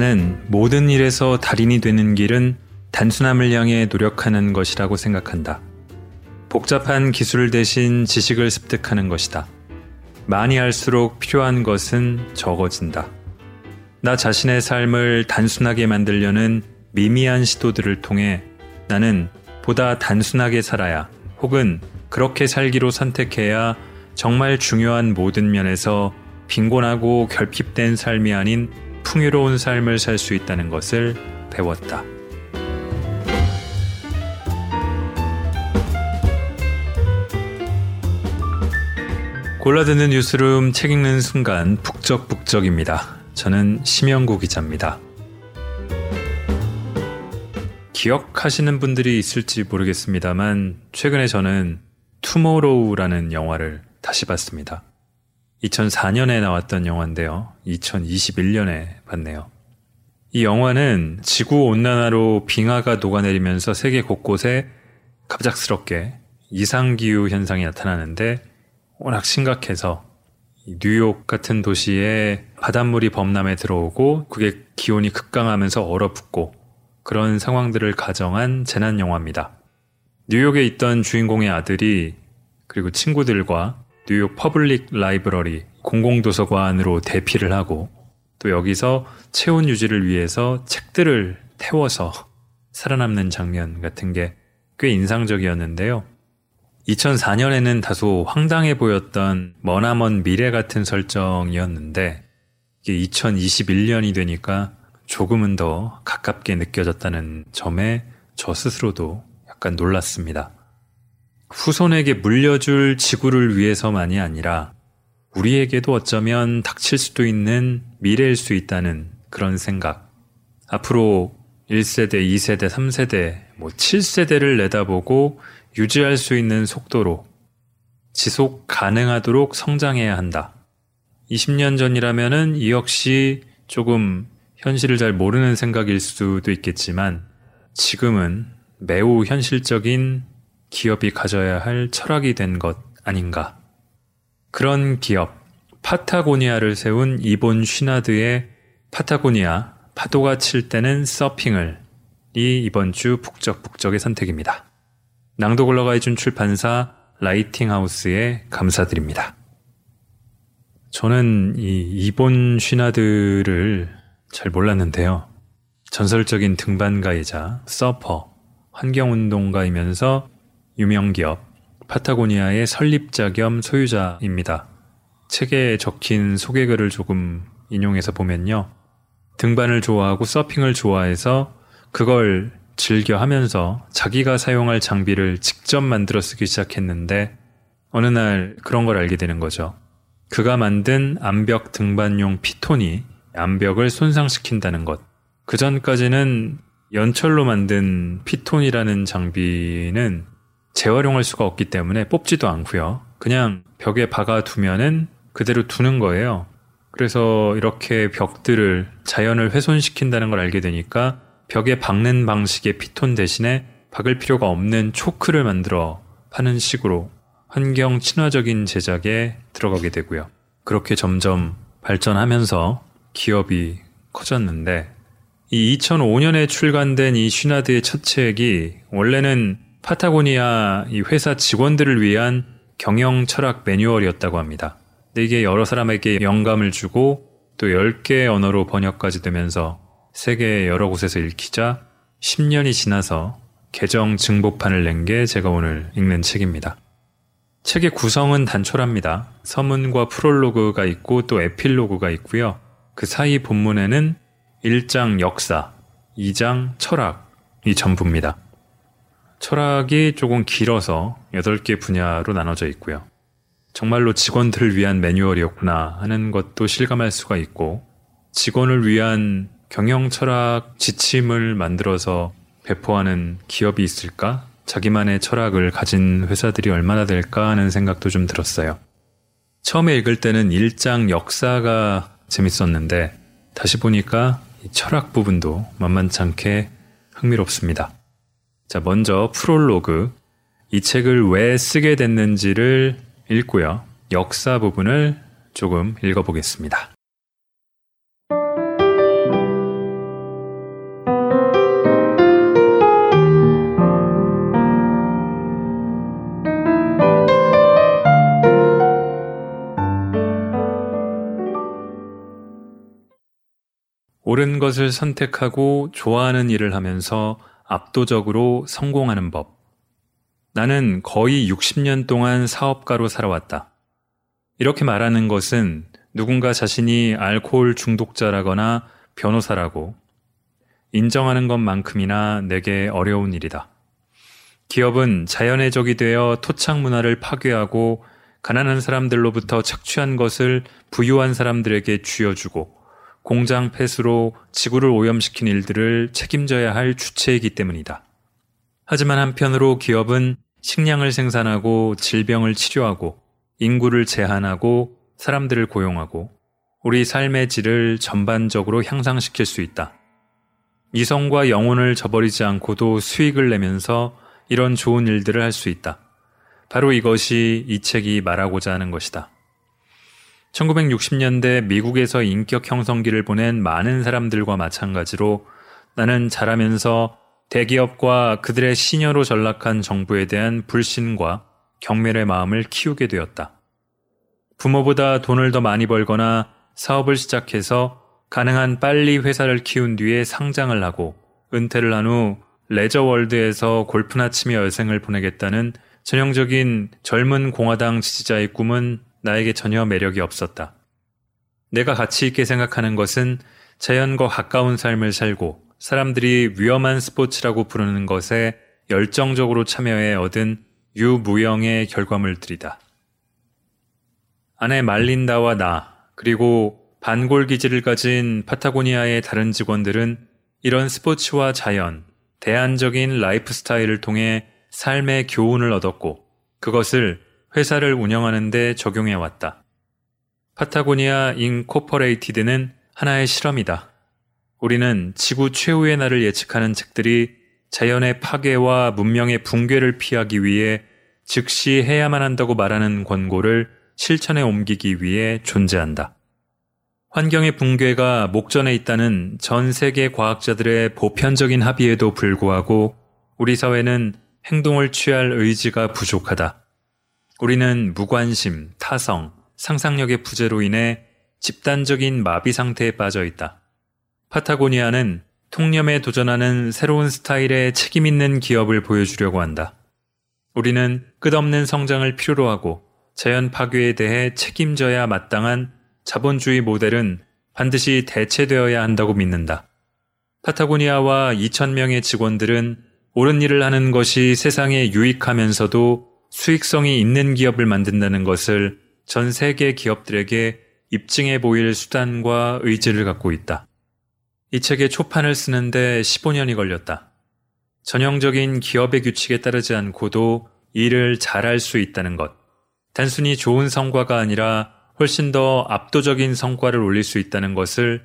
나는 모든 일에서 달인이 되는 길은 단순함을 향해 노력하는 것이라고 생각한다. 복잡한 기술 대신 지식을 습득하는 것이다. 많이 할수록 필요한 것은 적어진다. 나 자신의 삶을 단순하게 만들려는 미미한 시도들을 통해 나는 보다 단순하게 살아야 혹은 그렇게 살기로 선택해야 정말 중요한 모든 면에서 빈곤하고 결핍된 삶이 아닌 풍요로운 삶을 살 수 있다는 것을 배웠다. 골라드는 뉴스룸 책 읽는 순간 북적북적입니다. 저는 심영구 기자입니다. 기억하시는 분들이 있을지 모르겠습니다만 최근에 저는 투모로우라는 영화를 다시 봤습니다. 2004년에 나왔던 영화인데요. 2021년에 봤네요. 이 영화는 지구 온난화로 빙하가 녹아내리면서 세계 곳곳에 갑작스럽게 이상기후 현상이 나타나는데 워낙 심각해서 뉴욕 같은 도시에 바닷물이 범람에 들어오고 그게 기온이 급강하면서 얼어붙고 그런 상황들을 가정한 재난 영화입니다. 뉴욕에 있던 주인공의 아들이 그리고 친구들과 뉴욕 Public Library 공공도서관으로 대피를 하고 또 여기서 체온 유지를 위해서 책들을 태워서 살아남는 장면 같은 게 꽤 인상적이었는데요. 2004년에는 다소 황당해 보였던 머나먼 미래 같은 설정이었는데 이게 2021년이 되니까 조금은 더 가깝게 느껴졌다는 점에 저 스스로도 약간 놀랐습니다. 후손에게 물려줄 지구를 위해서만이 아니라 우리에게도 어쩌면 닥칠 수도 있는 미래일 수 있다는 그런 생각. 앞으로 1세대, 2세대, 3세대, 뭐 7세대를 내다보고 유지할 수 있는 속도로 지속 가능하도록 성장해야 한다. 20년 전이라면은 이 역시 조금 현실을 잘 모르는 생각일 수도 있겠지만 지금은 매우 현실적인 기업이 가져야 할 철학이 된 것 아닌가. 그런 기업, 파타고니아를 세운 이본 쉬나드의 파타고니아 파도가 칠 때는 서핑을 이 이번 주 북적북적의 선택입니다. 낭독을 러가해준 출판사 라이팅하우스에 감사드립니다. 저는 이 이본 쉬나드를 잘 몰랐는데요. 전설적인 등반가이자 서퍼, 환경운동가이면서 유명 기업 파타고니아의 설립자 겸 소유자입니다. 책에 적힌 소개글을 조금 인용해서 보면요. 등반을 좋아하고 서핑을 좋아해서 그걸 즐겨 하면서 자기가 사용할 장비를 직접 만들어 쓰기 시작했는데 어느 날 그런 걸 알게 되는 거죠. 그가 만든 암벽 등반용 피톤이 암벽을 손상시킨다는 것. 그 전까지는 연철로 만든 피톤이라는 장비는 재활용할 수가 없기 때문에 뽑지도 않고요. 그냥 벽에 박아 두면은 그대로 두는 거예요. 그래서 이렇게 벽들을 자연을 훼손시킨다는 걸 알게 되니까 벽에 박는 방식의 피톤 대신에 박을 필요가 없는 초크를 만들어 파는 식으로 환경 친화적인 제작에 들어가게 되고요. 그렇게 점점 발전하면서 기업이 커졌는데 이 2005년에 출간된 이 쉬나드의 첫 책이 원래는 파타고니아 이 회사 직원들을 위한 경영 철학 매뉴얼이었다고 합니다. 근데 이게 여러 사람에게 영감을 주고 또 10개의 언어로 번역까지 되면서 세계 여러 곳에서 읽히자 10년이 지나서 개정 증보판을 낸 게 제가 오늘 읽는 책입니다. 책의 구성은 단촐합니다. 서문과 프롤로그가 있고 또 에필로그가 있고요. 그 사이 본문에는 1장 역사, 2장 철학 이 전부입니다. 철학이 조금 길어서 8개 분야로 나눠져 있고요. 정말로 직원들을 위한 매뉴얼이었구나 하는 것도 실감할 수가 있고, 직원을 위한 경영 철학 지침을 만들어서 배포하는 기업이 있을까? 자기만의 철학을 가진 회사들이 얼마나 될까 하는 생각도 좀 들었어요. 처음에 읽을 때는 일장 역사가 재밌었는데 다시 보니까 철학 부분도 만만찮게 흥미롭습니다. 자, 먼저 프롤로그. 이 책을 왜 쓰게 됐는지를 읽고요. 역사 부분을 조금 읽어보겠습니다. 옳은 것을 선택하고 좋아하는 일을 하면서 압도적으로 성공하는 법. 나는 거의 60년 동안 사업가로 살아왔다. 이렇게 말하는 것은 누군가 자신이 알코올 중독자라거나 변호사라고 인정하는 것만큼이나 내게 어려운 일이다. 기업은 자연의 적이 되어 토착 문화를 파괴하고 가난한 사람들로부터 착취한 것을 부유한 사람들에게 쥐어주고 공장 폐수로 지구를 오염시킨 일들을 책임져야 할 주체이기 때문이다. 하지만 한편으로 기업은 식량을 생산하고 질병을 치료하고 인구를 제한하고 사람들을 고용하고 우리 삶의 질을 전반적으로 향상시킬 수 있다. 이성과 영혼을 저버리지 않고도 수익을 내면서 이런 좋은 일들을 할 수 있다. 바로 이것이 이 책이 말하고자 하는 것이다. 1960년대 미국에서 인격 형성기를 보낸 많은 사람들과 마찬가지로 나는 자라면서 대기업과 그들의 시녀로 전락한 정부에 대한 불신과 경멸의 마음을 키우게 되었다. 부모보다 돈을 더 많이 벌거나 사업을 시작해서 가능한 빨리 회사를 키운 뒤에 상장을 하고 은퇴를 한 후 레저월드에서 골프나 치며 여생을 보내겠다는 전형적인 젊은 공화당 지지자의 꿈은 나에게 전혀 매력이 없었다. 내가 가치 있게 생각하는 것은 자연과 가까운 삶을 살고 사람들이 위험한 스포츠라고 부르는 것에 열정적으로 참여해 얻은 유무형의 결과물들이다. 아내 말린다와 나, 그리고 반골 기질을 가진 파타고니아의 다른 직원들은 이런 스포츠와 자연, 대안적인 라이프 스타일을 통해 삶의 교훈을 얻었고 그것을 회사를 운영하는데 적용해 왔다. 파타고니아 Incorporated는 하나의 실험이다. 우리는 지구 최후의 날을 예측하는 책들이 자연의 파괴와 문명의 붕괴를 피하기 위해 즉시 해야만 한다고 말하는 권고를 실천에 옮기기 위해 존재한다. 환경의 붕괴가 목전에 있다는 전 세계 과학자들의 보편적인 합의에도 불구하고 우리 사회는 행동을 취할 의지가 부족하다. 우리는 무관심, 타성, 상상력의 부재로 인해 집단적인 마비 상태에 빠져 있다. 파타고니아는 통념에 도전하는 새로운 스타일의 책임 있는 기업을 보여주려고 한다. 우리는 끝없는 성장을 필요로 하고 자연 파괴에 대해 책임져야 마땅한 자본주의 모델은 반드시 대체되어야 한다고 믿는다. 파타고니아와 2천명의 직원들은 옳은 일을 하는 것이 세상에 유익하면서도 수익성이 있는 기업을 만든다는 것을 전 세계 기업들에게 입증해 보일 수단과 의지를 갖고 있다. 이 책의 초판을 쓰는데 15년이 걸렸다. 전형적인 기업의 규칙에 따르지 않고도 일을 잘할 수 있다는 것. 단순히 좋은 성과가 아니라 훨씬 더 압도적인 성과를 올릴 수 있다는 것을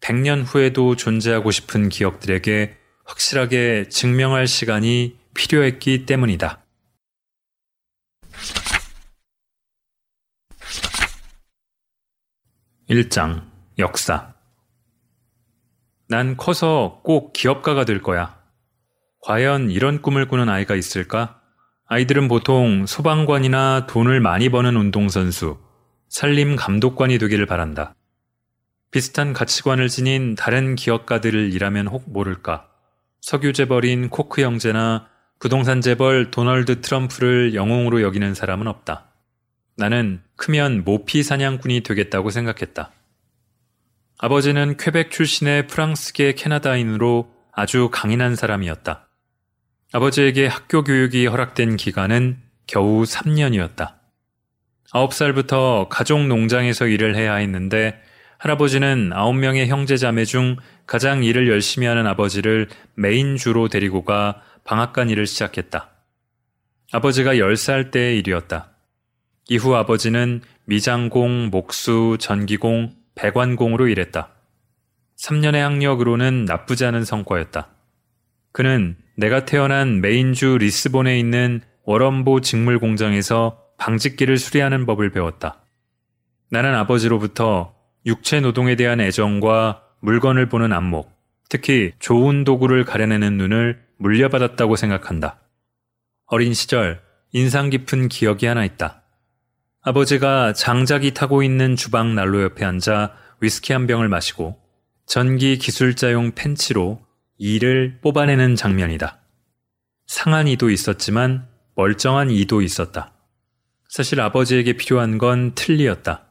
100년 후에도 존재하고 싶은 기업들에게 확실하게 증명할 시간이 필요했기 때문이다. 1장 역사 난 커서 꼭 기업가가 될 거야. 과연 이런 꿈을 꾸는 아이가 있을까? 아이들은 보통 소방관이나 돈을 많이 버는 운동선수, 살림 감독관이 되기를 바란다. 비슷한 가치관을 지닌 다른 기업가들을 일하면 혹 모를까. 석유 재벌인 코크 형제나 부동산 재벌 도널드 트럼프를 영웅으로 여기는 사람은 없다. 나는 크면 모피 사냥꾼이 되겠다고 생각했다. 아버지는 퀘벡 출신의 프랑스계 캐나다인으로 아주 강인한 사람이었다. 아버지에게 학교 교육이 허락된 기간은 겨우 3년이었다. 9살부터 가족 농장에서 일을 해야 했는데 할아버지는 9명의 형제 자매 중 가장 일을 열심히 하는 아버지를 메인 주로 데리고 가 방앗간 일을 시작했다. 아버지가 10살 때의 일이었다. 이후 아버지는 미장공, 목수, 전기공, 배관공으로 일했다. 3년의 학력으로는 나쁘지 않은 성과였다. 그는 내가 태어난 메인주 리스본에 있는 워런보 직물 공장에서 방직기를 수리하는 법을 배웠다. 나는 아버지로부터 육체 노동에 대한 애정과 물건을 보는 안목, 특히 좋은 도구를 가려내는 눈을 물려받았다고 생각한다. 어린 시절 인상 깊은 기억이 하나 있다. 아버지가 장작이 타고 있는 주방 난로 옆에 앉아 위스키 한 병을 마시고 전기 기술자용 펜치로 이를 뽑아내는 장면이다. 상한 이도 있었지만 멀쩡한 이도 있었다. 사실 아버지에게 필요한 건 틀리였다.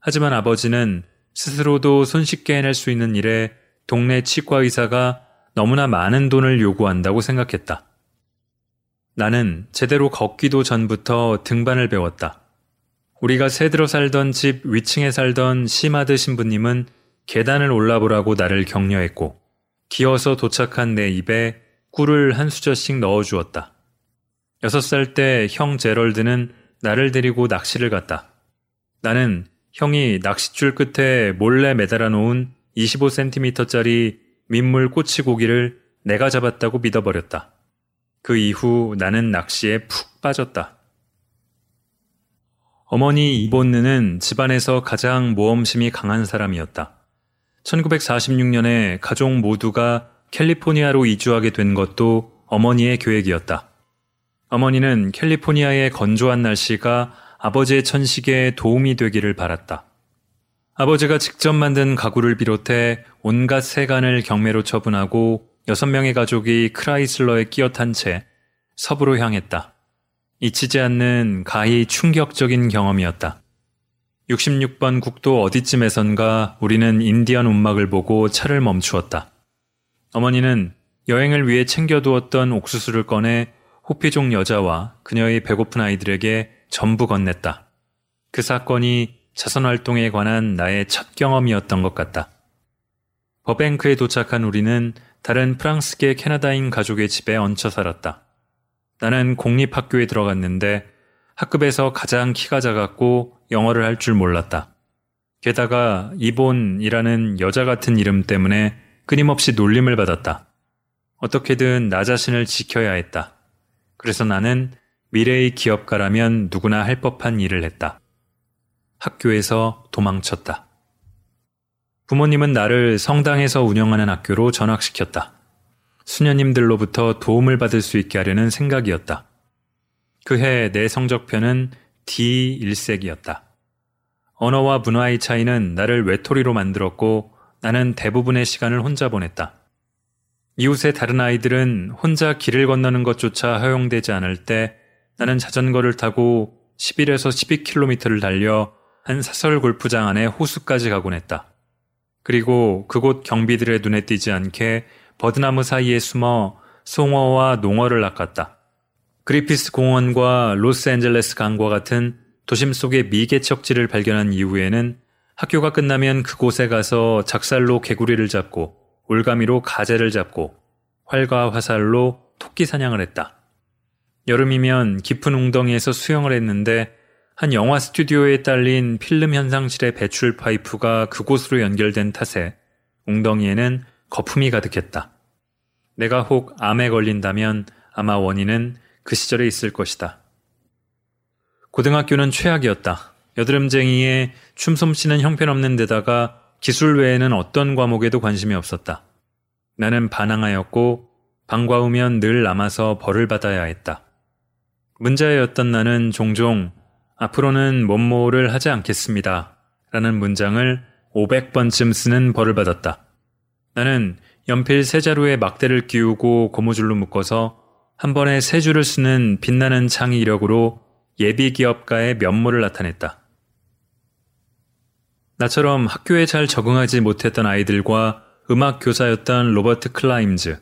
하지만 아버지는 스스로도 손쉽게 해낼 수 있는 일에 동네 치과 의사가 너무나 많은 돈을 요구한다고 생각했다. 나는 제대로 걷기도 전부터 등반을 배웠다. 우리가 새 들어 살던 집 위층에 살던 시마드 신부님은 계단을 올라보라고 나를 격려했고 기어서 도착한 내 입에 꿀을 한 수저씩 넣어주었다. 여섯 살 때 형 제럴드는 나를 데리고 낚시를 갔다. 나는 형이 낚싯줄 끝에 몰래 매달아 놓은 25cm짜리 민물 꼬치고기를 내가 잡았다고 믿어버렸다. 그 이후 나는 낚시에 푹 빠졌다. 어머니 이본느는 집안에서 가장 모험심이 강한 사람이었다. 1946년에 가족 모두가 캘리포니아로 이주하게 된 것도 어머니의 계획이었다. 어머니는 캘리포니아의 건조한 날씨가 아버지의 천식에 도움이 되기를 바랐다. 아버지가 직접 만든 가구를 비롯해 온갖 세간을 경매로 처분하고 여섯 명의 가족이 크라이슬러에 끼어 탄 채 서부로 향했다. 잊히지 않는 가히 충격적인 경험이었다. 66번 국도 어디쯤에선가 우리는 인디언 운막을 보고 차를 멈추었다. 어머니는 여행을 위해 챙겨두었던 옥수수를 꺼내 호피족 여자와 그녀의 배고픈 아이들에게 전부 건넸다. 그 사건이 자선 활동에 관한 나의 첫 경험이었던 것 같다. 버뱅크에 도착한 우리는 다른 프랑스계 캐나다인 가족의 집에 얹혀 살았다. 나는 공립학교에 들어갔는데 학급에서 가장 키가 작았고 영어를 할 줄 몰랐다. 게다가 이본이라는 여자 같은 이름 때문에 끊임없이 놀림을 받았다. 어떻게든 나 자신을 지켜야 했다. 그래서 나는 미래의 기업가라면 누구나 할 법한 일을 했다. 학교에서 도망쳤다. 부모님은 나를 성당에서 운영하는 학교로 전학시켰다. 수녀님들로부터 도움을 받을 수 있게 하려는 생각이었다. 그 해 내 성적표는 D1색이었다. 언어와 문화의 차이는 나를 외톨이로 만들었고 나는 대부분의 시간을 혼자 보냈다. 이웃의 다른 아이들은 혼자 길을 건너는 것조차 허용되지 않을 때 나는 자전거를 타고 11에서 12km를 달려 한 사설 골프장 안에 호수까지 가곤 했다. 그리고 그곳 경비들의 눈에 띄지 않게 버드나무 사이에 숨어 송어와 농어를 낚았다. 그리피스 공원과 로스앤젤레스 강과 같은 도심 속의 미개척지를 발견한 이후에는 학교가 끝나면 그곳에 가서 작살로 개구리를 잡고 올가미로 가재를 잡고 활과 화살로 토끼 사냥을 했다. 여름이면 깊은 웅덩이에서 수영을 했는데 한 영화 스튜디오에 딸린 필름 현상실의 배출 파이프가 그곳으로 연결된 탓에 웅덩이에는 거품이 가득했다. 내가 혹 암에 걸린다면 아마 원인은 그 시절에 있을 것이다. 고등학교는 최악이었다. 여드름쟁이에 춤솜씨는 형편없는 데다가 기술 외에는 어떤 과목에도 관심이 없었다. 나는 반항하였고 방과 후면 늘 남아서 벌을 받아야 했다. 문자였던 나는 종종 앞으로는 몸모를 하지 않겠습니다. 라는 문장을 500번쯤 쓰는 벌을 받았다. 나는 연필 세 자루에 막대를 끼우고 고무줄로 묶어서 한 번에 세 줄을 쓰는 빛나는 창의 이력으로 예비 기업가의 면모를 나타냈다. 나처럼 학교에 잘 적응하지 못했던 아이들과 음악 교사였던 로버트 클라임즈,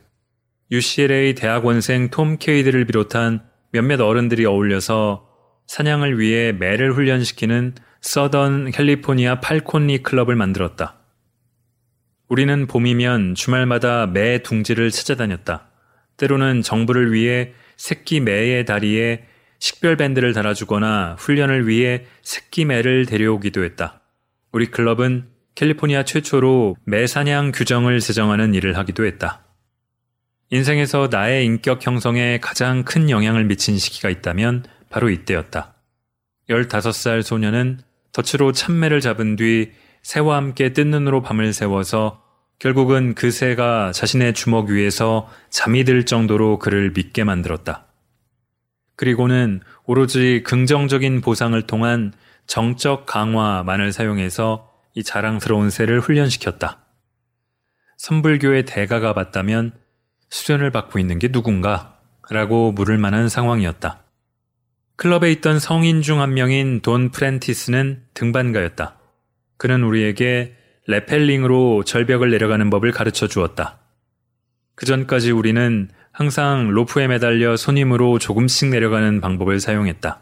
UCLA 대학원생 톰 케이드를 비롯한 몇몇 어른들이 어울려서 사냥을 위해 매를 훈련시키는 Southern California Falconry Club을 만들었다. 우리는 봄이면 주말마다 매 둥지를 찾아다녔다. 때로는 정부를 위해 새끼 매의 다리에 식별 밴드를 달아주거나 훈련을 위해 새끼 매를 데려오기도 했다. 우리 클럽은 캘리포니아 최초로 매 사냥 규정을 제정하는 일을 하기도 했다. 인생에서 나의 인격 형성에 가장 큰 영향을 미친 시기가 있다면 바로 이때였다. 15살 소녀는 덫으로 참매를 잡은 뒤 새와 함께 뜬 눈으로 밤을 새워서 결국은 그 새가 자신의 주먹 위에서 잠이 들 정도로 그를 믿게 만들었다. 그리고는 오로지 긍정적인 보상을 통한 정적 강화만을 사용해서 이 자랑스러운 새를 훈련시켰다. 선불교의 대가가 봤다면 수련을 받고 있는 게 누군가? 라고 물을 만한 상황이었다. 클럽에 있던 성인 중 한 명인 돈 프렌티스는 등반가였다. 그는 우리에게 레펠링으로 절벽을 내려가는 법을 가르쳐 주었다. 그 전까지 우리는 항상 로프에 매달려 손님으로 조금씩 내려가는 방법을 사용했다.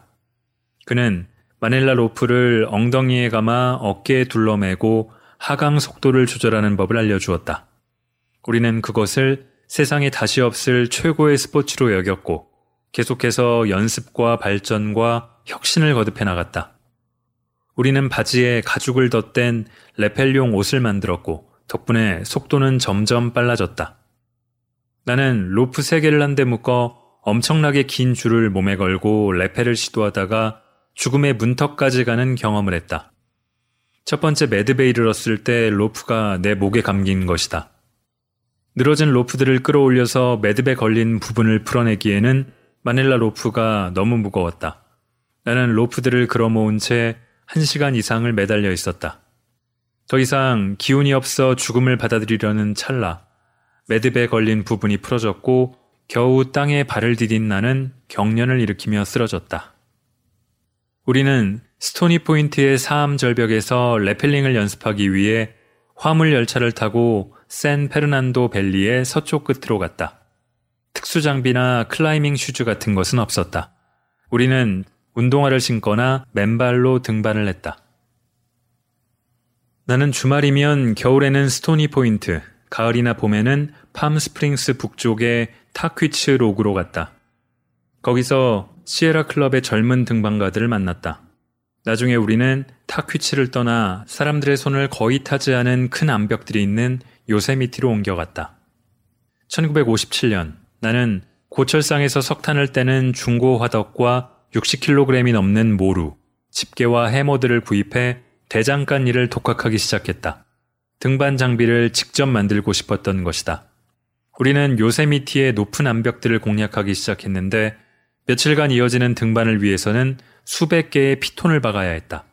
그는 마닐라 로프를 엉덩이에 감아 어깨에 둘러매고 하강 속도를 조절하는 법을 알려주었다. 우리는 그것을 세상에 다시 없을 최고의 스포츠로 여겼고 계속해서 연습과 발전과 혁신을 거듭해 나갔다. 우리는 바지에 가죽을 덧댄 레펠용 옷을 만들었고 덕분에 속도는 점점 빨라졌다. 나는 로프 세 개를 한대 묶어 엄청나게 긴 줄을 몸에 걸고 레펠을 시도하다가 죽음의 문턱까지 가는 경험을 했다. 첫 번째 매듭에 이르렀을 때 로프가 내 목에 감긴 것이다. 늘어진 로프들을 끌어올려서 매듭에 걸린 부분을 풀어내기에는 마닐라 로프가 너무 무거웠다. 나는 로프들을 끌어모은 채 한시간 이상을 매달려 있었다. 더 이상 기운이 없어 죽음을 받아들이려는 찰나 매듭에 걸린 부분이 풀어졌고 겨우 땅에 발을 디딘 나는 경련을 일으키며 쓰러졌다. 우리는 스토니 포인트의 사암 절벽에서 rappelling을 연습하기 위해 화물 열차를 타고 샌 페르난도 밸리의 서쪽 끝으로 갔다. 특수 장비나 클라이밍 슈즈 같은 것은 없었다. 우리는 운동화를 신거나 맨발로 등반을 했다. 나는 주말이면 겨울에는 스토니 포인트, 가을이나 봄에는 팜 스프링스 북쪽의 타퀴츠 록으로 갔다. 거기서 시에라 클럽의 젊은 등반가들을 만났다. 나중에 우리는 타퀴츠를 떠나 사람들의 손을 거의 타지 않은 큰 암벽들이 있는 요세미티로 옮겨갔다. 1957년 나는 고철상에서 석탄을 때는 중고 화덕과 60kg이 넘는 모루, 집게와 해머들을 구입해 대장간 일을 독학하기 시작했다. 등반 장비를 직접 만들고 싶었던 것이다. 우리는 요세미티의 높은 암벽들을 공략하기 시작했는데 며칠간 이어지는 등반을 위해서는 수백 개의 피톤을 박아야 했다.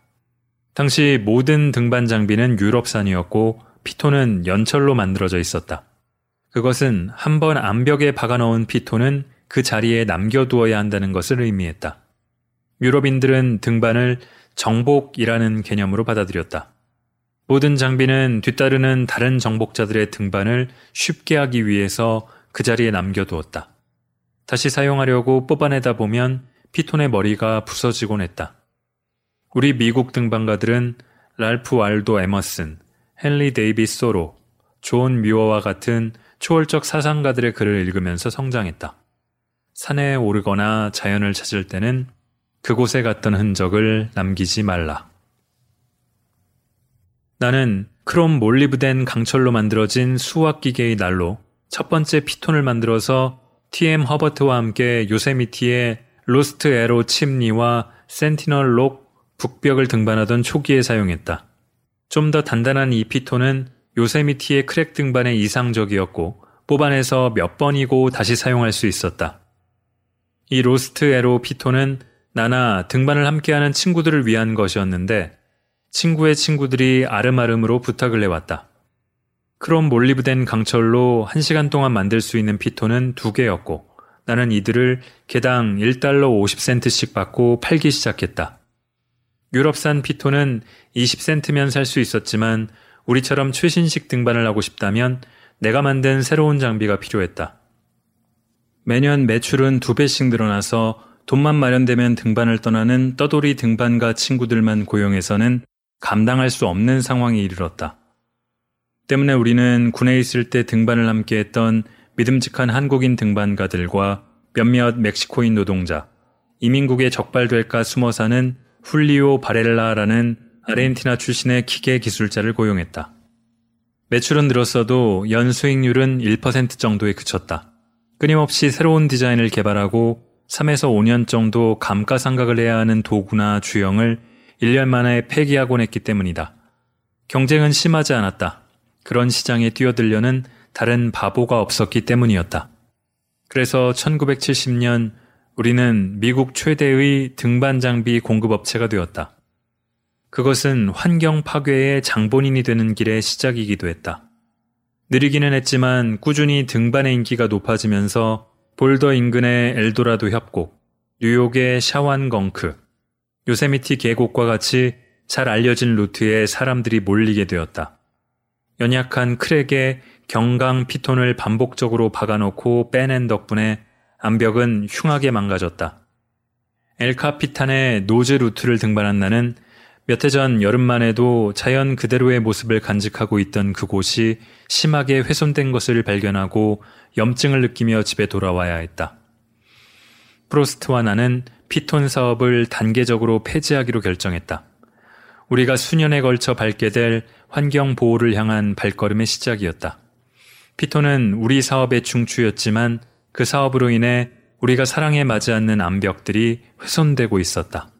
당시 모든 등반 장비는 유럽산이었고 피톤은 연철로 만들어져 있었다. 그것은 한 번 암벽에 박아 넣은 피톤은 그 자리에 남겨두어야 한다는 것을 의미했다. 유럽인들은 등반을 정복이라는 개념으로 받아들였다. 모든 장비는 뒤따르는 다른 정복자들의 등반을 쉽게 하기 위해서 그 자리에 남겨두었다. 다시 사용하려고 뽑아내다 보면 피톤의 머리가 부서지곤 했다. 우리 미국 등반가들은 랄프 왈도 에머슨, 헨리 데이비스 소로, 존 뮤어와 같은 초월적 사상가들의 글을 읽으면서 성장했다. 산에 오르거나 자연을 찾을 때는 그곳에 갔던 흔적을 남기지 말라. 나는 크롬 몰리브덴 강철로 만들어진 수확기계의 날로 첫 번째 피톤을 만들어서 TM 허버트와 함께 요세미티의 Lost Arrow Chimney와 센티널 록 북벽을 등반하던 초기에 사용했다. 좀 더 단단한 이 피톤은 요세미티의 crack 등반에 이상적이었고 뽑아내서 몇 번이고 다시 사용할 수 있었다. 이 Lost Arrow 피톤은 나나 등반을 함께하는 친구들을 위한 것이었는데 친구의 친구들이 알음알음으로 부탁을 해왔다. 크롬 몰리브덴 강철로 1시간 동안 만들 수 있는 피톤은 두 개였고 나는 이들을 개당 1달러 50센트씩 받고 팔기 시작했다. 유럽산 피톤은 20센트면 살 수 있었지만 우리처럼 최신식 등반을 하고 싶다면 내가 만든 새로운 장비가 필요했다. 매년 매출은 두 배씩 늘어나서 돈만 마련되면 등반을 떠나는 떠돌이 등반가 친구들만 고용해서는 감당할 수 없는 상황에 이르렀다. 때문에 우리는 군에 있을 때 등반을 함께 했던 믿음직한 한국인 등반가들과 몇몇 멕시코인 노동자, 이민국에 적발될까 숨어 사는 훌리오 바렐라라는 아르헨티나 출신의 기계 기술자를 고용했다. 매출은 늘었어도 연 수익률은 1% 정도에 그쳤다. 끊임없이 새로운 디자인을 개발하고 3에서 5년 정도 감가상각을 해야 하는 도구나 주형을 1년 만에 폐기하곤 했기 때문이다. 경쟁은 심하지 않았다. 그런 시장에 뛰어들려는 다른 바보가 없었기 때문이었다. 그래서 1970년 우리는 미국 최대의 등반 장비 공급업체가 되었다. 그것은 환경 파괴의 장본인이 되는 길의 시작이기도 했다. 느리기는 했지만 꾸준히 등반의 인기가 높아지면서 볼더 인근의 엘도라도 협곡, 뉴욕의 샤완건크, 요세미티 계곡과 같이 잘 알려진 루트에 사람들이 몰리게 되었다. 연약한 크랙에 경강 피톤을 반복적으로 박아놓고 빼낸 덕분에 암벽은 흉하게 망가졌다. 엘카피탄의 노즈 루트를 등반한 나는 몇 해 전 여름만 해도 자연 그대로의 모습을 간직하고 있던 그곳이 심하게 훼손된 것을 발견하고 염증을 느끼며 집에 돌아와야 했다. 프로스트와 나는 피톤 사업을 단계적으로 폐지하기로 결정했다. 우리가 수년에 걸쳐 밟게 될 환경 보호를 향한 발걸음의 시작이었다. 피톤은 우리 사업의 중추였지만 그 사업으로 인해 우리가 사랑에 맞지 않는 암벽들이 훼손되고 있었다.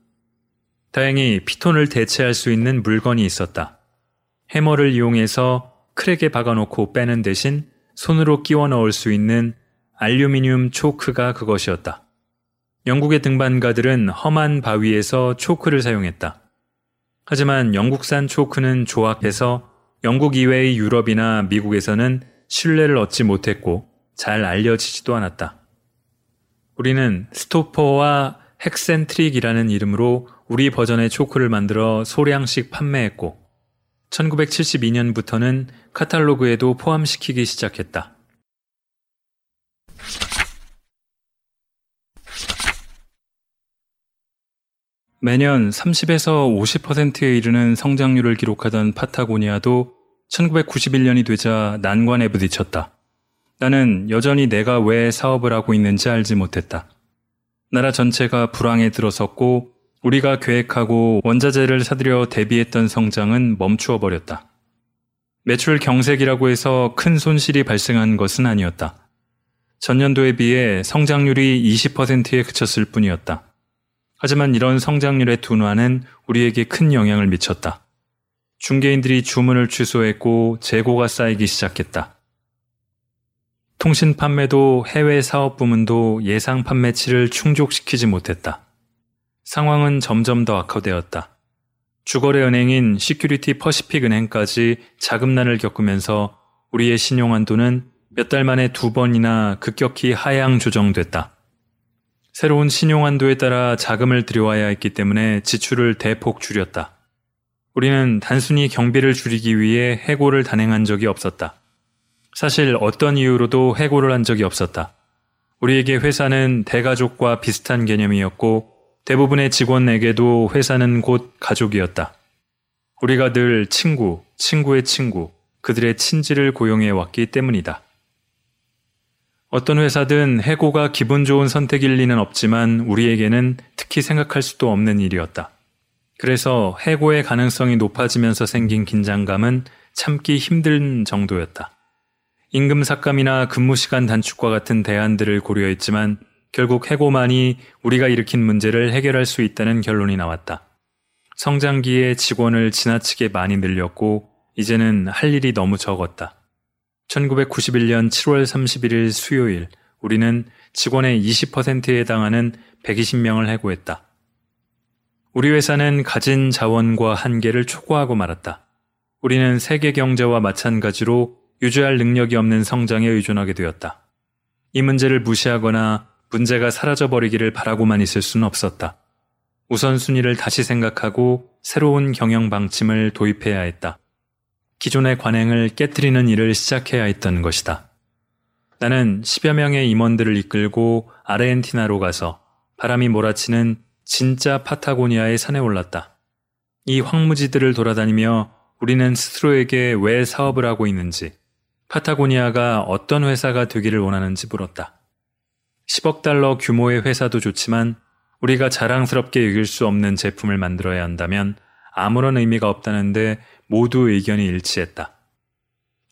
다행히 피톤을 대체할 수 있는 물건이 있었다. 해머를 이용해서 크랙에 박아놓고 빼는 대신 손으로 끼워 넣을 수 있는 알루미늄 초크가 그것이었다. 영국의 등반가들은 험한 바위에서 초크를 사용했다. 하지만 영국산 초크는 조악해서 영국 이외의 유럽이나 미국에서는 신뢰를 얻지 못했고 잘 알려지지도 않았다. 우리는 스토퍼와 헥센트릭이라는 이름으로 우리 버전의 초크를 만들어 소량씩 판매했고 1972년부터는 카탈로그에도 포함시키기 시작했다. 매년 30에서 50%에 이르는 성장률을 기록하던 파타고니아도 1991년이 되자 난관에 부딪혔다. 나는 여전히 내가 왜 사업을 하고 있는지 알지 못했다. 나라 전체가 불황에 들어섰고 우리가 계획하고 원자재를 사들여 대비했던 성장은 멈추어 버렸다. 매출 경색이라고 해서 큰 손실이 발생한 것은 아니었다. 전년도에 비해 성장률이 20%에 그쳤을 뿐이었다. 하지만 이런 성장률의 둔화는 우리에게 큰 영향을 미쳤다. 중개인들이 주문을 취소했고 재고가 쌓이기 시작했다. 통신 판매도 해외 사업 부문도 예상 판매치를 충족시키지 못했다. 상황은 점점 더 악화되었다. 주거래 은행인 시큐리티 퍼시픽 은행까지 자금난을 겪으면서 우리의 신용 한도는 몇 달 만에 두 번이나 급격히 하향 조정됐다. 새로운 신용 한도에 따라 자금을 들여와야 했기 때문에 지출을 대폭 줄였다. 우리는 단순히 경비를 줄이기 위해 해고를 단행한 적이 없었다. 사실 어떤 이유로도 해고를 한 적이 없었다. 우리에게 회사는 대가족과 비슷한 개념이었고 대부분의 직원에게도 회사는 곧 가족이었다. 우리가 늘 친구, 친구의 친구, 그들의 친지를 고용해 왔기 때문이다. 어떤 회사든 해고가 기분 좋은 선택일 리는 없지만 우리에게는 특히 생각할 수도 없는 일이었다. 그래서 해고의 가능성이 높아지면서 생긴 긴장감은 참기 힘든 정도였다. 임금 삭감이나 근무 시간 단축과 같은 대안들을 고려했지만 결국 해고만이 우리가 일으킨 문제를 해결할 수 있다는 결론이 나왔다. 성장기에 직원을 지나치게 많이 늘렸고 이제는 할 일이 너무 적었다. 1991년 7월 31일 수요일 우리는 직원의 20%에 해당하는 120명을 해고했다. 우리 회사는 가진 자원과 한계를 초과하고 말았다. 우리는 세계 경제와 마찬가지로 유지할 능력이 없는 성장에 의존하게 되었다. 이 문제를 무시하거나 문제가 사라져버리기를 바라고만 있을 수는 없었다. 우선순위를 다시 생각하고 새로운 경영 방침을 도입해야 했다. 기존의 관행을 깨뜨리는 일을 시작해야 했던 것이다. 나는 10여 명의 임원들을 이끌고 아르헨티나로 가서 바람이 몰아치는 진짜 파타고니아의 산에 올랐다. 이 황무지들을 돌아다니며 우리는 스스로에게 왜 사업을 하고 있는지, 파타고니아가 어떤 회사가 되기를 원하는지 물었다. 10억 달러 규모의 회사도 좋지만 우리가 자랑스럽게 여길 수 없는 제품을 만들어야 한다면 아무런 의미가 없다는데 모두 의견이 일치했다.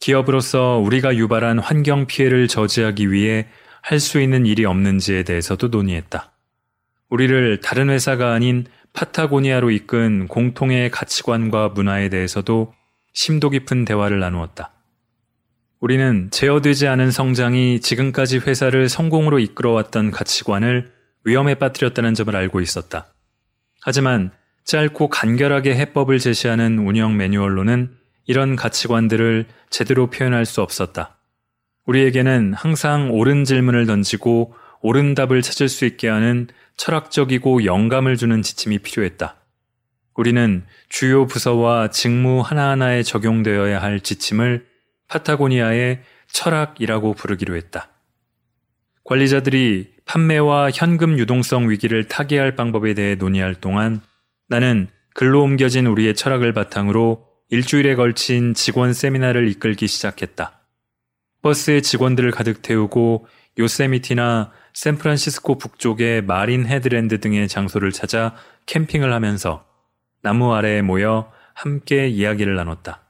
기업으로서 우리가 유발한 환경 피해를 저지하기 위해 할 수 있는 일이 없는지에 대해서도 논의했다. 우리를 다른 회사가 아닌 파타고니아로 이끈 공통의 가치관과 문화에 대해서도 심도 깊은 대화를 나누었다. 우리는 제어되지 않은 성장이 지금까지 회사를 성공으로 이끌어왔던 가치관을 위험에 빠뜨렸다는 점을 알고 있었다. 하지만 짧고 간결하게 해법을 제시하는 운영 매뉴얼로는 이런 가치관들을 제대로 표현할 수 없었다. 우리에게는 항상 옳은 질문을 던지고 옳은 답을 찾을 수 있게 하는 철학적이고 영감을 주는 지침이 필요했다. 우리는 주요 부서와 직무 하나하나에 적용되어야 할 지침을 파타고니아의 철학이라고 부르기로 했다. 관리자들이 판매와 현금 유동성 위기를 타개할 방법에 대해 논의할 동안 나는 글로 옮겨진 우리의 철학을 바탕으로 일주일에 걸친 직원 세미나를 이끌기 시작했다. 버스에 직원들을 가득 태우고 요세미티나 샌프란시스코 북쪽의 마린 헤드랜드 등의 장소를 찾아 캠핑을 하면서 나무 아래에 모여 함께 이야기를 나눴다.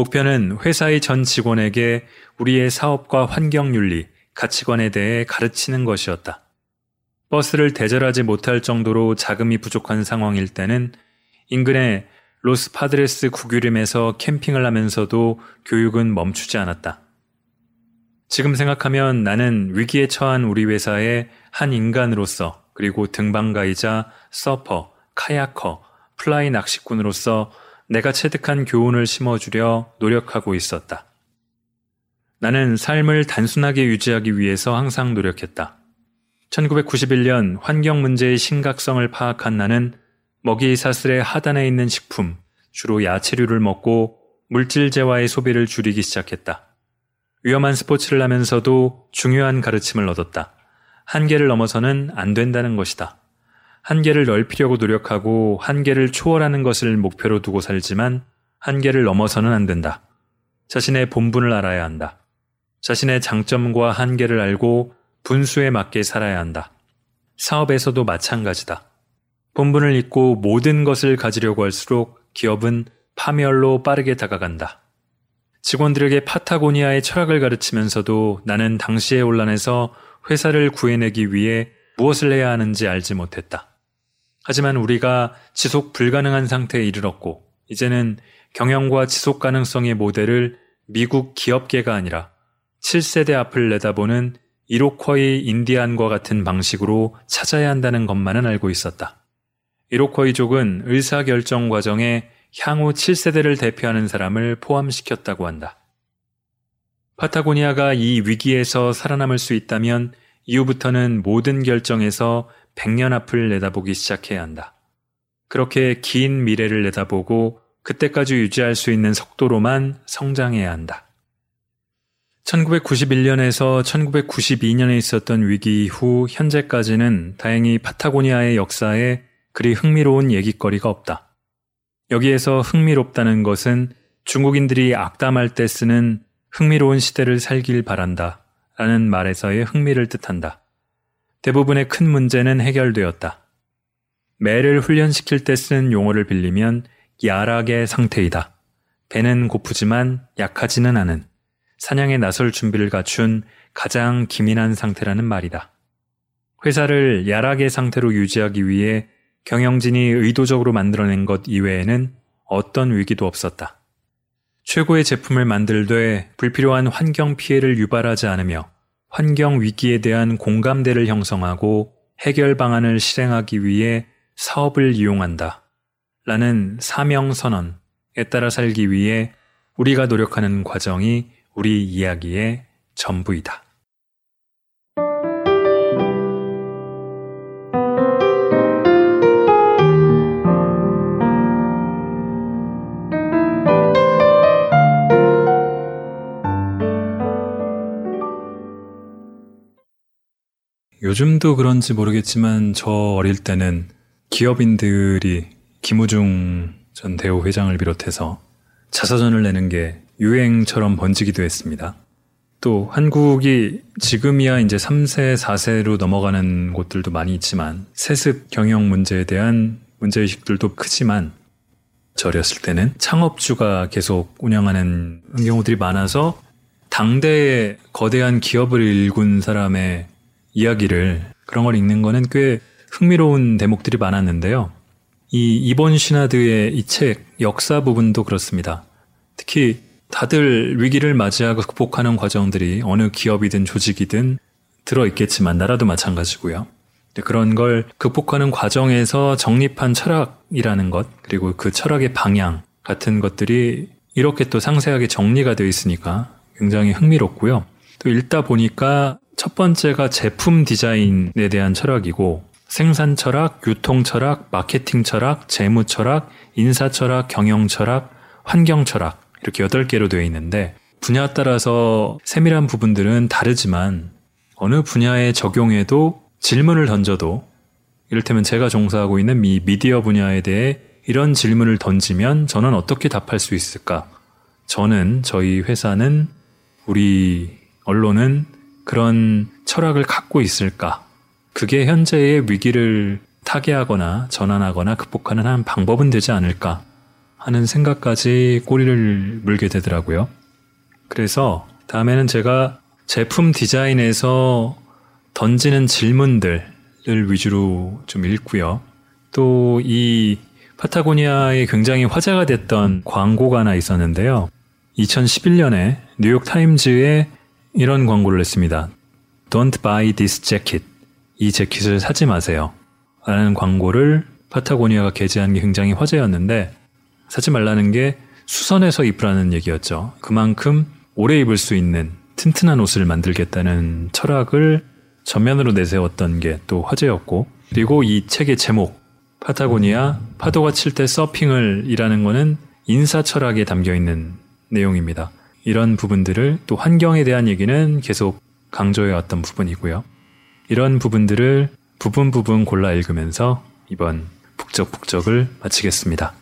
목표는 회사의 전 직원에게 우리의 사업과 환경윤리, 가치관에 대해 가르치는 것이었다. 버스를 대절하지 못할 정도로 자금이 부족한 상황일 때는 인근의 로스 파드레스 국유림에서 캠핑을 하면서도 교육은 멈추지 않았다. 지금 생각하면 나는 위기에 처한 우리 회사의 한 인간으로서 그리고 등반가이자 서퍼, 카야커, 플라이 낚시꾼으로서 내가 체득한 교훈을 심어주려 노력하고 있었다. 나는 삶을 단순하게 유지하기 위해서 항상 노력했다. 1991년 환경 문제의 심각성을 파악한 나는 먹이 사슬의 하단에 있는 식품, 주로 야채류를 먹고 물질재와의 소비를 줄이기 시작했다. 위험한 스포츠를 하면서도 중요한 가르침을 얻었다. 한계를 넘어서는 안 된다는 것이다. 한계를 넓히려고 노력하고 한계를 초월하는 것을 목표로 두고 살지만 한계를 넘어서는 안 된다. 자신의 본분을 알아야 한다. 자신의 장점과 한계를 알고 분수에 맞게 살아야 한다. 사업에서도 마찬가지다. 본분을 잊고 모든 것을 가지려고 할수록 기업은 파멸로 빠르게 다가간다. 직원들에게 파타고니아의 철학을 가르치면서도 나는 당시의 혼란에서 회사를 구해내기 위해 무엇을 해야 하는지 알지 못했다. 하지만 우리가 지속 불가능한 상태에 이르렀고, 이제는 경영과 지속 가능성의 모델을 미국 기업계가 아니라 7세대 앞을 내다보는 이로쿼이 인디안과 같은 방식으로 찾아야 한다는 것만은 알고 있었다. 이로쿼이족은 의사결정 과정에 향후 7세대를 대표하는 사람을 포함시켰다고 한다. 파타고니아가 이 위기에서 살아남을 수 있다면 이후부터는 모든 결정에서 100년 앞을 내다보기 시작해야 한다. 그렇게 긴 미래를 내다보고 그때까지 유지할 수 있는 속도로만 성장해야 한다. 1991년에서 1992년에 있었던 위기 이후 현재까지는 다행히 파타고니아의 역사에 그리 흥미로운 얘기거리가 없다. 여기에서 흥미롭다는 것은 중국인들이 악담할 때 쓰는 흥미로운 시대를 살길 바란다 라는 말에서의 흥미를 뜻한다. 대부분의 큰 문제는 해결되었다. 매를 훈련시킬 때 쓰는 용어를 빌리면 야락의 상태이다. 배는 고프지만 약하지는 않은 사냥에 나설 준비를 갖춘 가장 기민한 상태라는 말이다. 회사를 야락의 상태로 유지하기 위해 경영진이 의도적으로 만들어낸 것 이외에는 어떤 위기도 없었다. 최고의 제품을 만들되 불필요한 환경 피해를 유발하지 않으며 환경 위기에 대한 공감대를 형성하고 해결 방안을 실행하기 위해 사업을 이용한다. 라는 사명 선언에 따라 살기 위해 우리가 노력하는 과정이 우리 이야기의 전부이다. 요즘도 그런지 모르겠지만 저 어릴 때는 기업인들이 김우중 전 대우 회장을 비롯해서 자서전을 내는 게 유행처럼 번지기도 했습니다. 또 한국이 지금이야 이제 3세, 4세로 넘어가는 곳들도 많이 있지만 세습 경영 문제에 대한 문제의식들도 크지만 저 어렸을 때는 창업주가 계속 운영하는 경우들이 많아서 당대의 거대한 기업을 일군 사람의 이야기를 그런 걸 읽는 거는 꽤 흥미로운 대목들이 많았는데요. 이 이본 시나드의 이 책 역사 부분도 그렇습니다. 특히 다들 위기를 맞이하고 극복하는 과정들이 어느 기업이든 조직이든 들어있겠지만 나라도 마찬가지고요. 그런 걸 극복하는 과정에서 정립한 철학이라는 것, 그리고 그 철학의 방향 같은 것들이 이렇게 또 상세하게 정리가 되어 있으니까 굉장히 흥미롭고요. 또 읽다 보니까 첫 번째가 제품 디자인에 대한 철학이고 생산 철학, 유통 철학, 마케팅 철학, 재무 철학, 인사 철학, 경영 철학, 환경 철학 이렇게 8개로 되어 있는데 분야 따라서 세밀한 부분들은 다르지만 어느 분야에 적용해도 질문을 던져도 이를테면 제가 종사하고 있는 미 미디어 분야에 대해 이런 질문을 던지면 저는 어떻게 답할 수 있을까? 저는 저희 회사는 우리 언론은 그런 철학을 갖고 있을까? 그게 현재의 위기를 타개하거나 전환하거나 극복하는 한 방법은 되지 않을까 하는 생각까지 꼬리를 물게 되더라고요. 그래서 다음에는 제가 제품 디자인에서 던지는 질문들을 위주로 좀 읽고요. 또 이 파타고니아에 굉장히 화제가 됐던 광고가 하나 있었는데요. 2011년에 뉴욕 타임즈에 이런 광고를 했습니다. Don't buy this jacket. 이 재킷을 사지 마세요. 라는 광고를 파타고니아가 게재한 게 굉장히 화제였는데 사지 말라는 게 수선해서 입으라는 얘기였죠. 그만큼 오래 입을 수 있는 튼튼한 옷을 만들겠다는 철학을 전면으로 내세웠던 게 또 화제였고 그리고 이 책의 제목 파타고니아 파도가 칠 때 서핑을 이라는 거는 인사 철학에 담겨 있는 내용입니다. 이런 부분들을 또 환경에 대한 얘기는 계속 강조해 왔던 부분이고요. 이런 부분들을 부분 부분 골라 읽으면서 이번 북적북적을 마치겠습니다.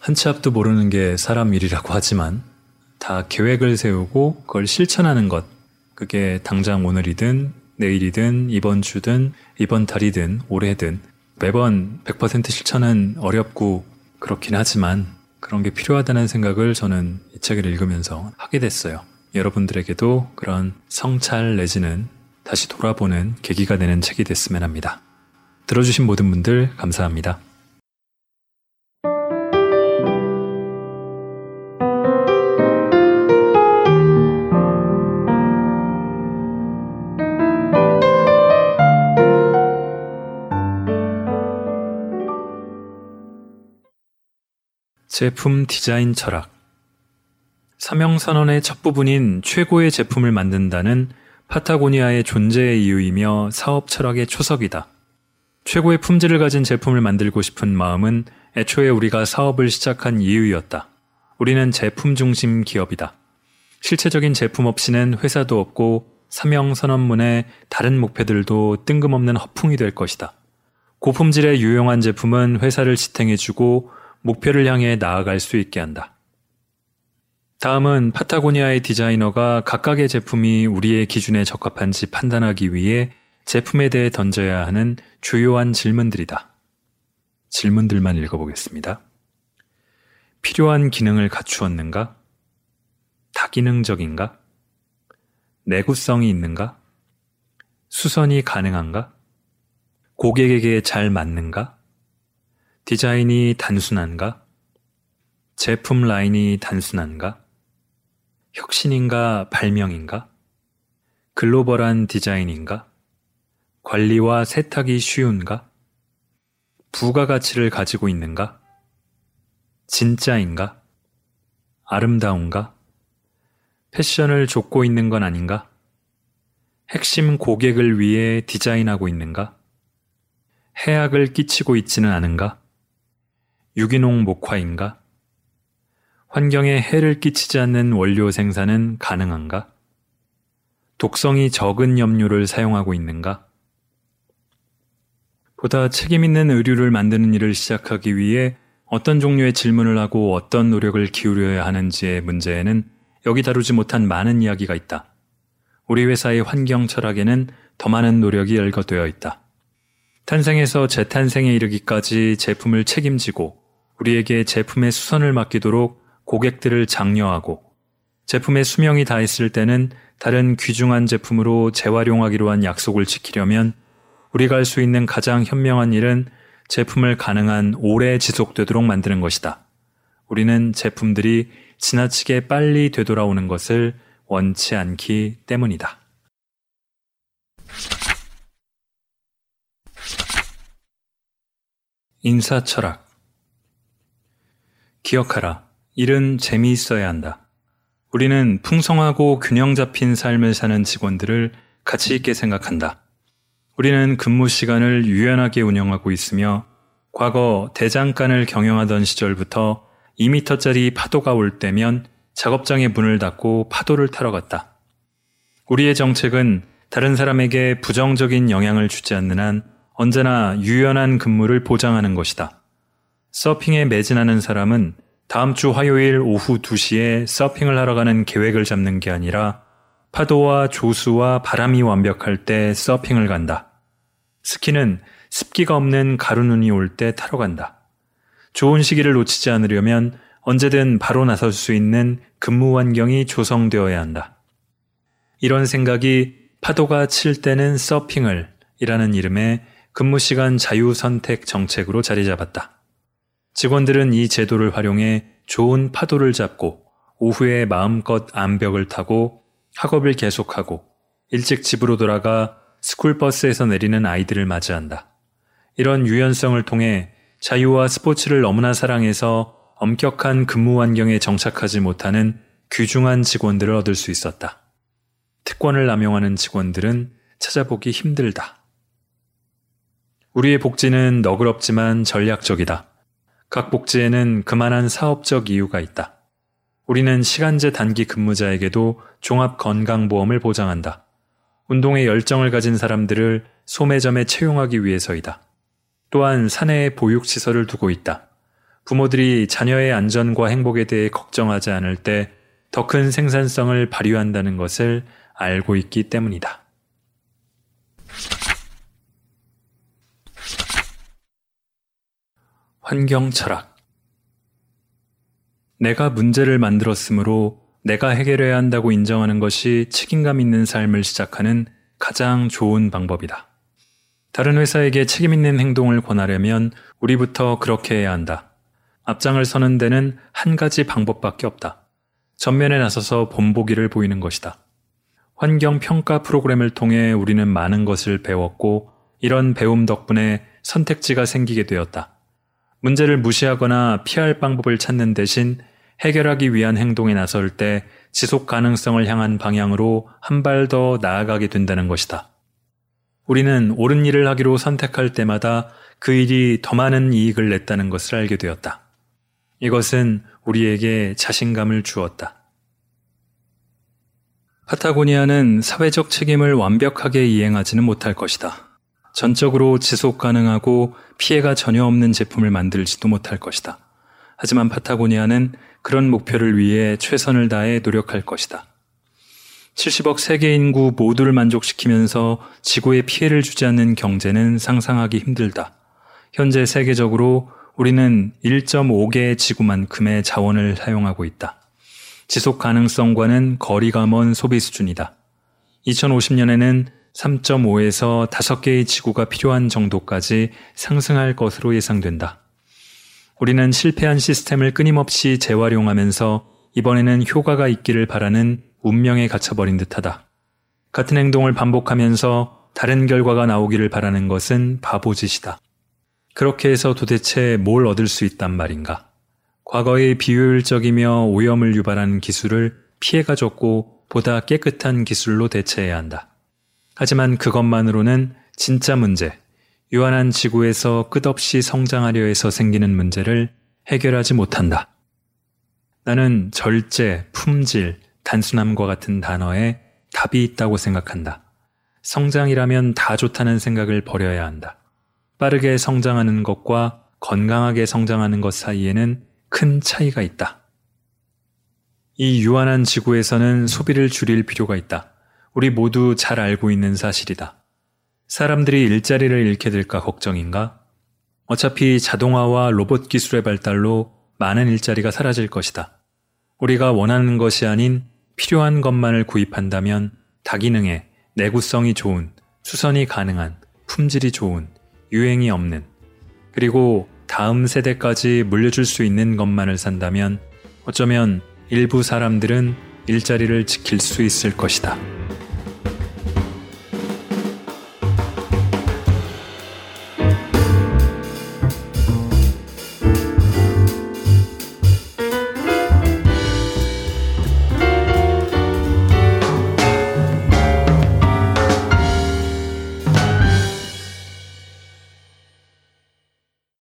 한치 앞도 모르는 게 사람 일이라고 하지만 다 계획을 세우고 그걸 실천하는 것. 그게 당장 오늘이든 내일이든 이번 주든 이번 달이든 올해든 매번 100% 실천은 어렵고 그렇긴 하지만 그런 게 필요하다는 생각을 저는 이 책을 읽으면서 하게 됐어요. 여러분들에게도 그런 성찰 내지는 다시 돌아보는 계기가 되는 책이 됐으면 합니다. 들어주신 모든 분들 감사합니다. 제품 디자인 철학 사명선언의 첫 부분인 최고의 제품을 만든다는 파타고니아의 존재의 이유이며 사업 철학의 초석이다. 최고의 품질을 가진 제품을 만들고 싶은 마음은 애초에 우리가 사업을 시작한 이유였다. 우리는 제품 중심 기업이다. 실체적인 제품 없이는 회사도 없고 사명선언문의 다른 목표들도 뜬금없는 허풍이 될 것이다. 고품질의 유용한 제품은 회사를 지탱해주고 목표를 향해 나아갈 수 있게 한다. 다음은 파타고니아의 디자이너가 각각의 제품이 우리의 기준에 적합한지 판단하기 위해 제품에 대해 던져야 하는 주요한 질문들이다. 질문들만 읽어보겠습니다. 필요한 기능을 갖추었는가? 다기능적인가? 내구성이 있는가? 수선이 가능한가? 고객에게 잘 맞는가? 디자인이 단순한가? 제품 라인이 단순한가? 혁신인가 발명인가? 글로벌한 디자인인가? 관리와 세탁이 쉬운가? 부가가치를 가지고 있는가? 진짜인가? 아름다운가? 패션을 좇고 있는 건 아닌가? 핵심 고객을 위해 디자인하고 있는가? 해악을 끼치고 있지는 않은가? 유기농 목화인가? 환경에 해를 끼치지 않는 원료 생산은 가능한가? 독성이 적은 염료를 사용하고 있는가? 보다 책임있는 의류를 만드는 일을 시작하기 위해 어떤 종류의 질문을 하고 어떤 노력을 기울여야 하는지의 문제에는 여기 다루지 못한 많은 이야기가 있다. 우리 회사의 환경 철학에는 더 많은 노력이 열거되어 있다. 탄생에서 재탄생에 이르기까지 제품을 책임지고 우리에게 제품의 수선을 맡기도록 고객들을 장려하고 제품의 수명이 다했을 때는 다른 귀중한 제품으로 재활용하기로 한 약속을 지키려면 우리가 할 수 있는 가장 현명한 일은 제품을 가능한 오래 지속되도록 만드는 것이다. 우리는 제품들이 지나치게 빨리 되돌아오는 것을 원치 않기 때문이다. 인사 철학 기억하라. 일은 재미있어야 한다. 우리는 풍성하고 균형 잡힌 삶을 사는 직원들을 가치 있게 생각한다. 우리는 근무 시간을 유연하게 운영하고 있으며 과거 대장간을 경영하던 시절부터 2미터짜리 파도가 올 때면 작업장의 문을 닫고 파도를 타러 갔다. 우리의 정책은 다른 사람에게 부정적인 영향을 주지 않는 한 언제나 유연한 근무를 보장하는 것이다. 서핑에 매진하는 사람은 다음 주 화요일 오후 2시에 서핑을 하러 가는 계획을 잡는 게 아니라 파도와 조수와 바람이 완벽할 때 서핑을 간다. 스키는 습기가 없는 가루눈이 올 때 타러 간다. 좋은 시기를 놓치지 않으려면 언제든 바로 나설 수 있는 근무 환경이 조성되어야 한다. 이런 생각이 파도가 칠 때는 서핑을 이라는 이름의 근무 시간 자유 선택 정책으로 자리 잡았다. 직원들은 이 제도를 활용해 좋은 파도를 잡고 오후에 마음껏 암벽을 타고 학업을 계속하고 일찍 집으로 돌아가 스쿨버스에서 내리는 아이들을 맞이한다. 이런 유연성을 통해 자유와 스포츠를 너무나 사랑해서 엄격한 근무 환경에 정착하지 못하는 귀중한 직원들을 얻을 수 있었다. 특권을 남용하는 직원들은 찾아보기 힘들다. 우리의 복지는 너그럽지만 전략적이다. 각 복지에는 그만한 사업적 이유가 있다. 우리는 시간제 단기 근무자에게도 종합 건강보험을 보장한다. 운동에 열정을 가진 사람들을 소매점에 채용하기 위해서이다. 또한 사내에 보육시설을 두고 있다. 부모들이 자녀의 안전과 행복에 대해 걱정하지 않을 때 더 큰 생산성을 발휘한다는 것을 알고 있기 때문이다. 환경 철학 내가 문제를 만들었으므로 내가 해결해야 한다고 인정하는 것이 책임감 있는 삶을 시작하는 가장 좋은 방법이다. 다른 회사에게 책임 있는 행동을 권하려면 우리부터 그렇게 해야 한다. 앞장을 서는 데는 한 가지 방법밖에 없다. 전면에 나서서 본보기를 보이는 것이다. 환경 평가 프로그램을 통해 우리는 많은 것을 배웠고 이런 배움 덕분에 선택지가 생기게 되었다. 문제를 무시하거나 피할 방법을 찾는 대신 해결하기 위한 행동에 나설 때 지속 가능성을 향한 방향으로 한 발 더 나아가게 된다는 것이다. 우리는 옳은 일을 하기로 선택할 때마다 그 일이 더 많은 이익을 냈다는 것을 알게 되었다. 이것은 우리에게 자신감을 주었다. 파타고니아는 사회적 책임을 완벽하게 이행하지는 못할 것이다. 전적으로 지속 가능하고 피해가 전혀 없는 제품을 만들지도 못할 것이다. 하지만 파타고니아는 그런 목표를 위해 최선을 다해 노력할 것이다. 70억 세계 인구 모두를 만족시키면서 지구에 피해를 주지 않는 경제는 상상하기 힘들다. 현재 세계적으로 우리는 1.5개의 지구만큼의 자원을 사용하고 있다. 지속 가능성과는 거리가 먼 소비 수준이다. 2050년에는 3.5에서 5개의 지구가 필요한 정도까지 상승할 것으로 예상된다. 우리는 실패한 시스템을 끊임없이 재활용하면서 이번에는 효과가 있기를 바라는 운명에 갇혀버린 듯하다. 같은 행동을 반복하면서 다른 결과가 나오기를 바라는 것은 바보짓이다. 그렇게 해서 도대체 뭘 얻을 수 있단 말인가? 과거의 비효율적이며 오염을 유발하는 기술을 피해가 적고 보다 깨끗한 기술로 대체해야 한다. 하지만 그것만으로는 진짜 문제, 유한한 지구에서 끝없이 성장하려 해서 생기는 문제를 해결하지 못한다. 나는 절제, 품질, 단순함과 같은 단어에 답이 있다고 생각한다. 성장이라면 다 좋다는 생각을 버려야 한다. 빠르게 성장하는 것과 건강하게 성장하는 것 사이에는 큰 차이가 있다. 이 유한한 지구에서는 소비를 줄일 필요가 있다. 우리 모두 잘 알고 있는 사실이다. 사람들이 일자리를 잃게 될까 걱정인가? 어차피 자동화와 로봇 기술의 발달로 많은 일자리가 사라질 것이다. 우리가 원하는 것이 아닌 필요한 것만을 구입한다면 다기능에 내구성이 좋은, 수선이 가능한, 품질이 좋은, 유행이 없는, 그리고 다음 세대까지 물려줄 수 있는 것만을 산다면 어쩌면 일부 사람들은 일자리를 지킬 수 있을 것이다.